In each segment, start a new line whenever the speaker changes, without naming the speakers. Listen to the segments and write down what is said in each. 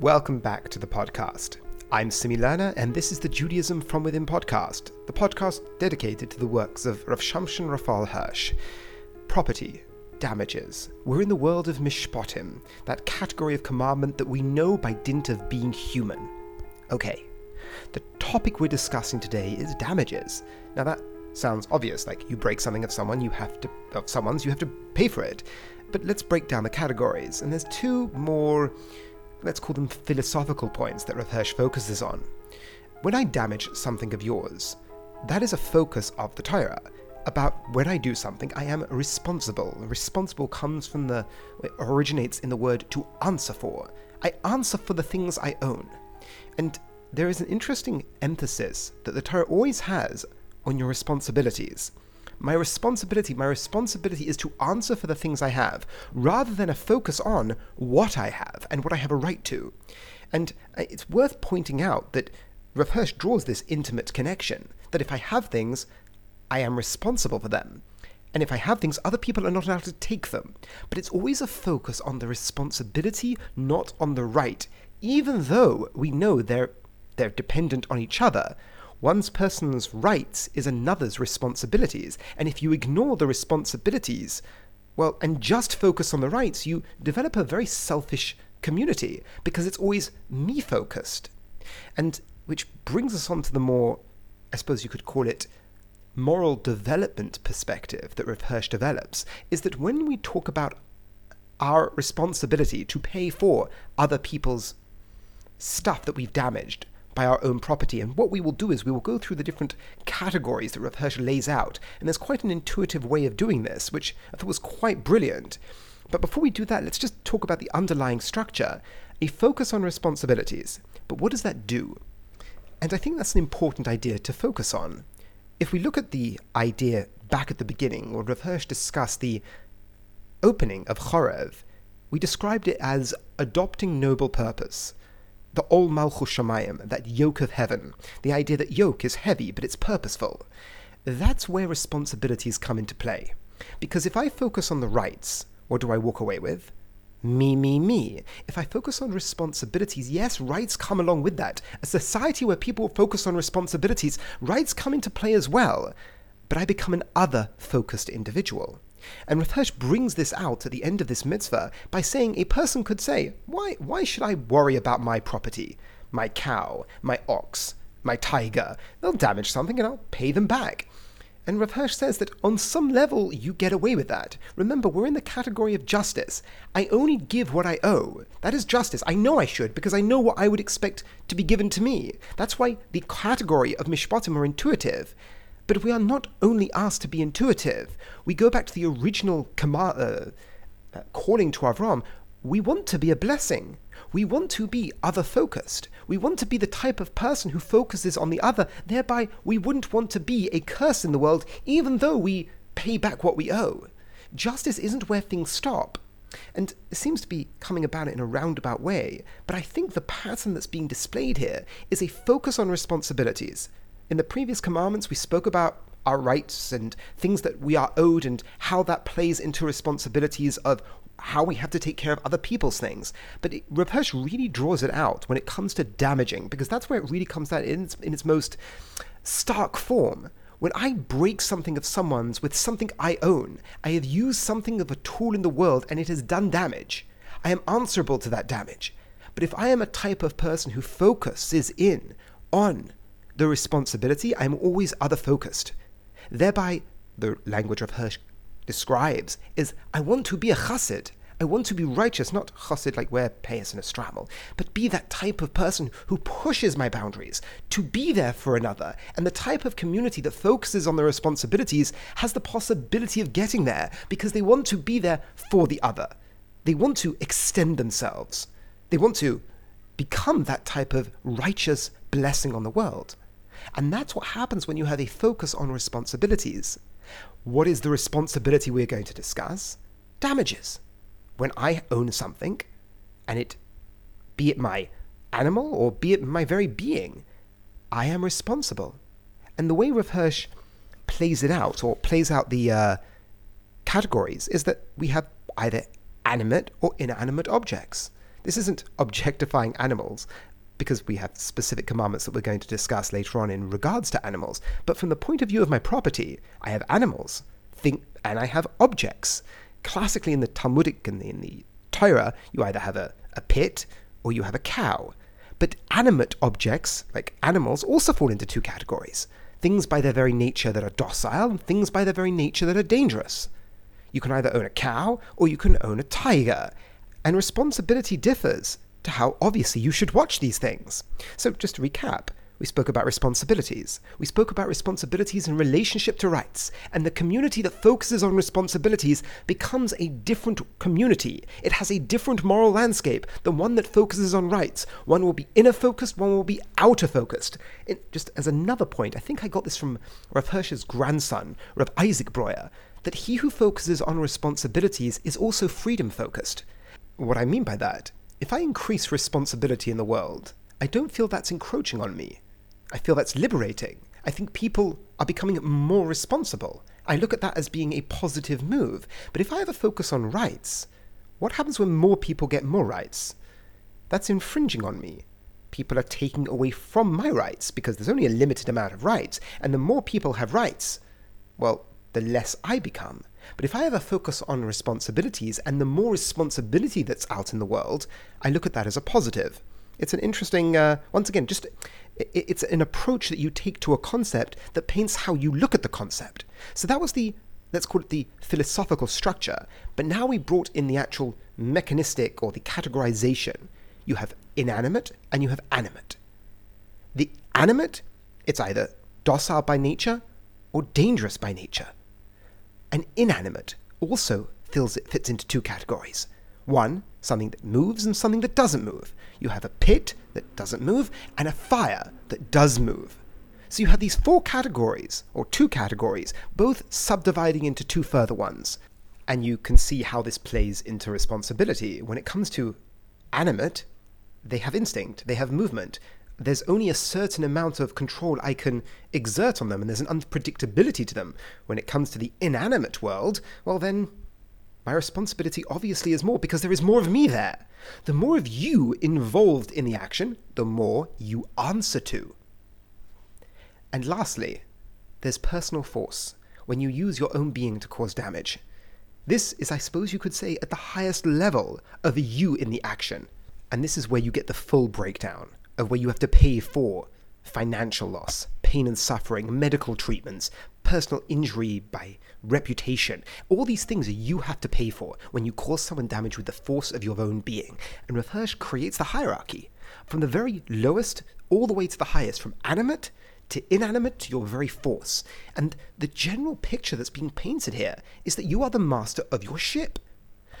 Welcome back to the podcast. I'm Simi Lerner, and this is the Judaism from Within podcast, the podcast dedicated to the works of Rav Shamshon Raphael Hirsch. Property, damages. We're in the world of mishpatim, that category of commandment that we know by dint of being human. Okay, the topic we're discussing today is damages. Now that sounds obvious, like you break something of someone, you have to of someone's, you have to pay for it. But let's break down the categories, and there's two more let's call them philosophical points that Rav focuses on. When I damage something of yours, that is a focus of the Torah. About when I do something, I am responsible. Responsible comes from the, originates in the word to answer for. I answer for the things I own. And there is an interesting emphasis that the Torah always has on your responsibilities. My responsibility, my responsibility is to answer for the things I have, rather than a focus on what I have and what I have a right to. And uh, it's worth pointing out that Hirsch draws this intimate connection that if I have things, I am responsible for them. And if I have things, other people are not allowed to take them. But it's always a focus on the responsibility, not on the right, even though we know they're, they're dependent on each other. One's person's rights is another's responsibilities, and if you ignore the responsibilities, well, and just focus on the rights, you develop a very selfish community because it's always me focused. And which brings us on to the more, I suppose you could call it, moral development perspective that Hirsch develops, is that when we talk about our responsibility to pay for other people's stuff that we've damaged, by our own property. And what we will do is we will go through the different categories that Rav lays out. And there's quite an intuitive way of doing this, which I thought was quite brilliant. But before we do that, let's just talk about the underlying structure a focus on responsibilities. But what does that do? And I think that's an important idea to focus on. If we look at the idea back at the beginning, where Rav Hirsch discussed the opening of Chorev, we described it as adopting noble purpose the Ol Malchus Shamayim, that yoke of heaven, the idea that yoke is heavy but it's purposeful. That's where responsibilities come into play. Because if I focus on the rights, what do I walk away with? Me, me, me. If I focus on responsibilities, yes, rights come along with that. A society where people focus on responsibilities, rights come into play as well. But I become an other focused individual. And Rav Hirsch brings this out at the end of this mitzvah by saying a person could say, why, why should I worry about my property, my cow, my ox, my tiger? They'll damage something and I'll pay them back. And Rav Hirsch says that on some level you get away with that. Remember, we're in the category of justice. I only give what I owe. That is justice. I know I should because I know what I would expect to be given to me. That's why the category of mishpatim are intuitive. But we are not only asked to be intuitive. We go back to the original command, uh, uh, calling to Avram. We want to be a blessing. We want to be other focused. We want to be the type of person who focuses on the other. Thereby, we wouldn't want to be a curse in the world, even though we pay back what we owe. Justice isn't where things stop. And it seems to be coming about it in a roundabout way, but I think the pattern that's being displayed here is a focus on responsibilities, in the previous commandments, we spoke about our rights and things that we are owed and how that plays into responsibilities of how we have to take care of other people's things. But Rav really draws it out when it comes to damaging, because that's where it really comes out in its, in its most stark form. When I break something of someone's with something I own, I have used something of a tool in the world and it has done damage. I am answerable to that damage. But if I am a type of person who focuses in on the responsibility, I'm always other focused. Thereby, the language of Hirsch describes is I want to be a chassid. I want to be righteous, not chassid like wear payas and a shtreimel, but be that type of person who pushes my boundaries, to be there for another. And the type of community that focuses on their responsibilities has the possibility of getting there because they want to be there for the other. They want to extend themselves. They want to become that type of righteous blessing on the world. And that's what happens when you have a focus on responsibilities. What is the responsibility we're going to discuss? Damages. When I own something, and it, be it my animal or be it my very being, I am responsible. And the way Rav Hirsch plays it out, or plays out the uh, categories, is that we have either animate or inanimate objects. This isn't objectifying animals, because we have specific commandments that we're going to discuss later on in regards to animals. But from the point of view of my property, I have animals, think, and I have objects. Classically, in the Talmudic and in the Torah, you either have a, a pit or you have a cow. But animate objects, like animals, also fall into two categories things by their very nature that are docile, and things by their very nature that are dangerous. You can either own a cow or you can own a tiger, and responsibility differs to how obviously you should watch these things. So, just to recap, we spoke about responsibilities. We spoke about responsibilities in relationship to rights. And the community that focuses on responsibilities becomes a different community. It has a different moral landscape than one that focuses on rights. One will be inner focused, one will be outer focused. Just as another point, I think I got this from Rav Hirsch's grandson, Rav Isaac Breuer, that he who focuses on responsibilities is also freedom focused. What I mean by that, if I increase responsibility in the world, I don't feel that's encroaching on me. I feel that's liberating. I think people are becoming more responsible. I look at that as being a positive move. But if I have a focus on rights, what happens when more people get more rights? That's infringing on me. People are taking away from my rights because there's only a limited amount of rights, and the more people have rights, well, the less I become. But if I have a focus on responsibilities and the more responsibility that's out in the world, I look at that as a positive. It's an interesting, uh, once again, just it's an approach that you take to a concept that paints how you look at the concept. So that was the, let's call it the philosophical structure. But now we brought in the actual mechanistic or the categorization. You have inanimate and you have animate. The animate, it's either docile by nature or dangerous by nature. An inanimate also fills, it fits into two categories. One, something that moves and something that doesn't move. You have a pit that doesn't move and a fire that does move. So you have these four categories, or two categories, both subdividing into two further ones. And you can see how this plays into responsibility. When it comes to animate, they have instinct, they have movement. There's only a certain amount of control I can exert on them, and there's an unpredictability to them. When it comes to the inanimate world, well, then my responsibility obviously is more because there is more of me there. The more of you involved in the action, the more you answer to. And lastly, there's personal force, when you use your own being to cause damage. This is, I suppose you could say, at the highest level of you in the action. And this is where you get the full breakdown of where you have to pay for financial loss, pain and suffering, medical treatments, personal injury by reputation. All these things you have to pay for when you cause someone damage with the force of your own being. And Hirsch creates the hierarchy from the very lowest all the way to the highest, from animate to inanimate to your very force. And the general picture that's being painted here is that you are the master of your ship.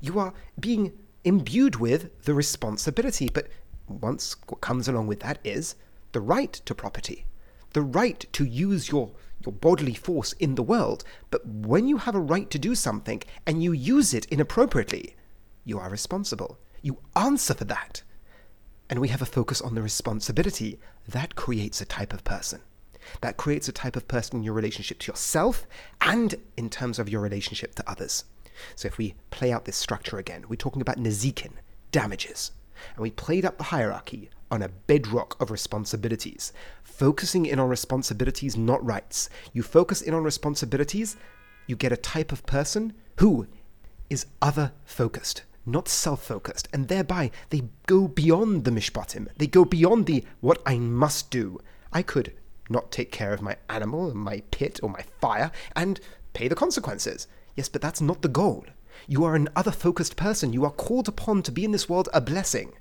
You are being imbued with the responsibility, but once what comes along with that is the right to property, the right to use your, your bodily force in the world. But when you have a right to do something and you use it inappropriately, you are responsible. You answer for that. And we have a focus on the responsibility. That creates a type of person. That creates a type of person in your relationship to yourself and in terms of your relationship to others. So if we play out this structure again, we're talking about nezikin, damages. And we played up the hierarchy on a bedrock of responsibilities, focusing in on responsibilities, not rights. You focus in on responsibilities, you get a type of person who is other focused, not self focused, and thereby they go beyond the mishpatim. They go beyond the what I must do. I could not take care of my animal, my pit, or my fire, and pay the consequences. Yes, but that's not the goal. You are an other focused person. You are called upon to be in this world a blessing.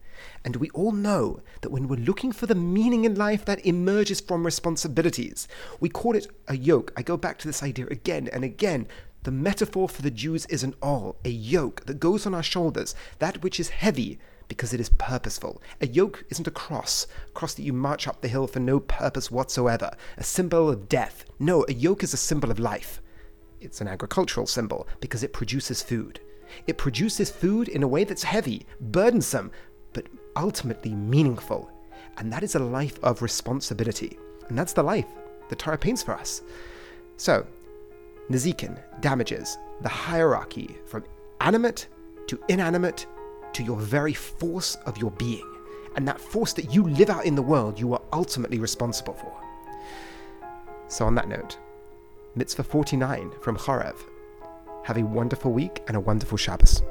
And we all know that when we're looking for the meaning in life that emerges from responsibilities, we call it a yoke. I go back to this idea again and again. The metaphor for the Jews is an ol, a yoke that goes on our shoulders, that which is heavy because it is purposeful. A yoke isn't a cross, a cross that you march up the hill for no purpose whatsoever, a symbol of death. No, a yoke is a symbol of life it's an agricultural symbol because it produces food. It produces food in a way that's heavy, burdensome, but ultimately meaningful. And that is a life of responsibility. And that's the life the Torah paints for us. So, Nezikin damages the hierarchy from animate to inanimate to your very force of your being. And that force that you live out in the world, you are ultimately responsible for. So, on that note, Mitzvah 49 from Chorev. Have a wonderful week and a wonderful Shabbos.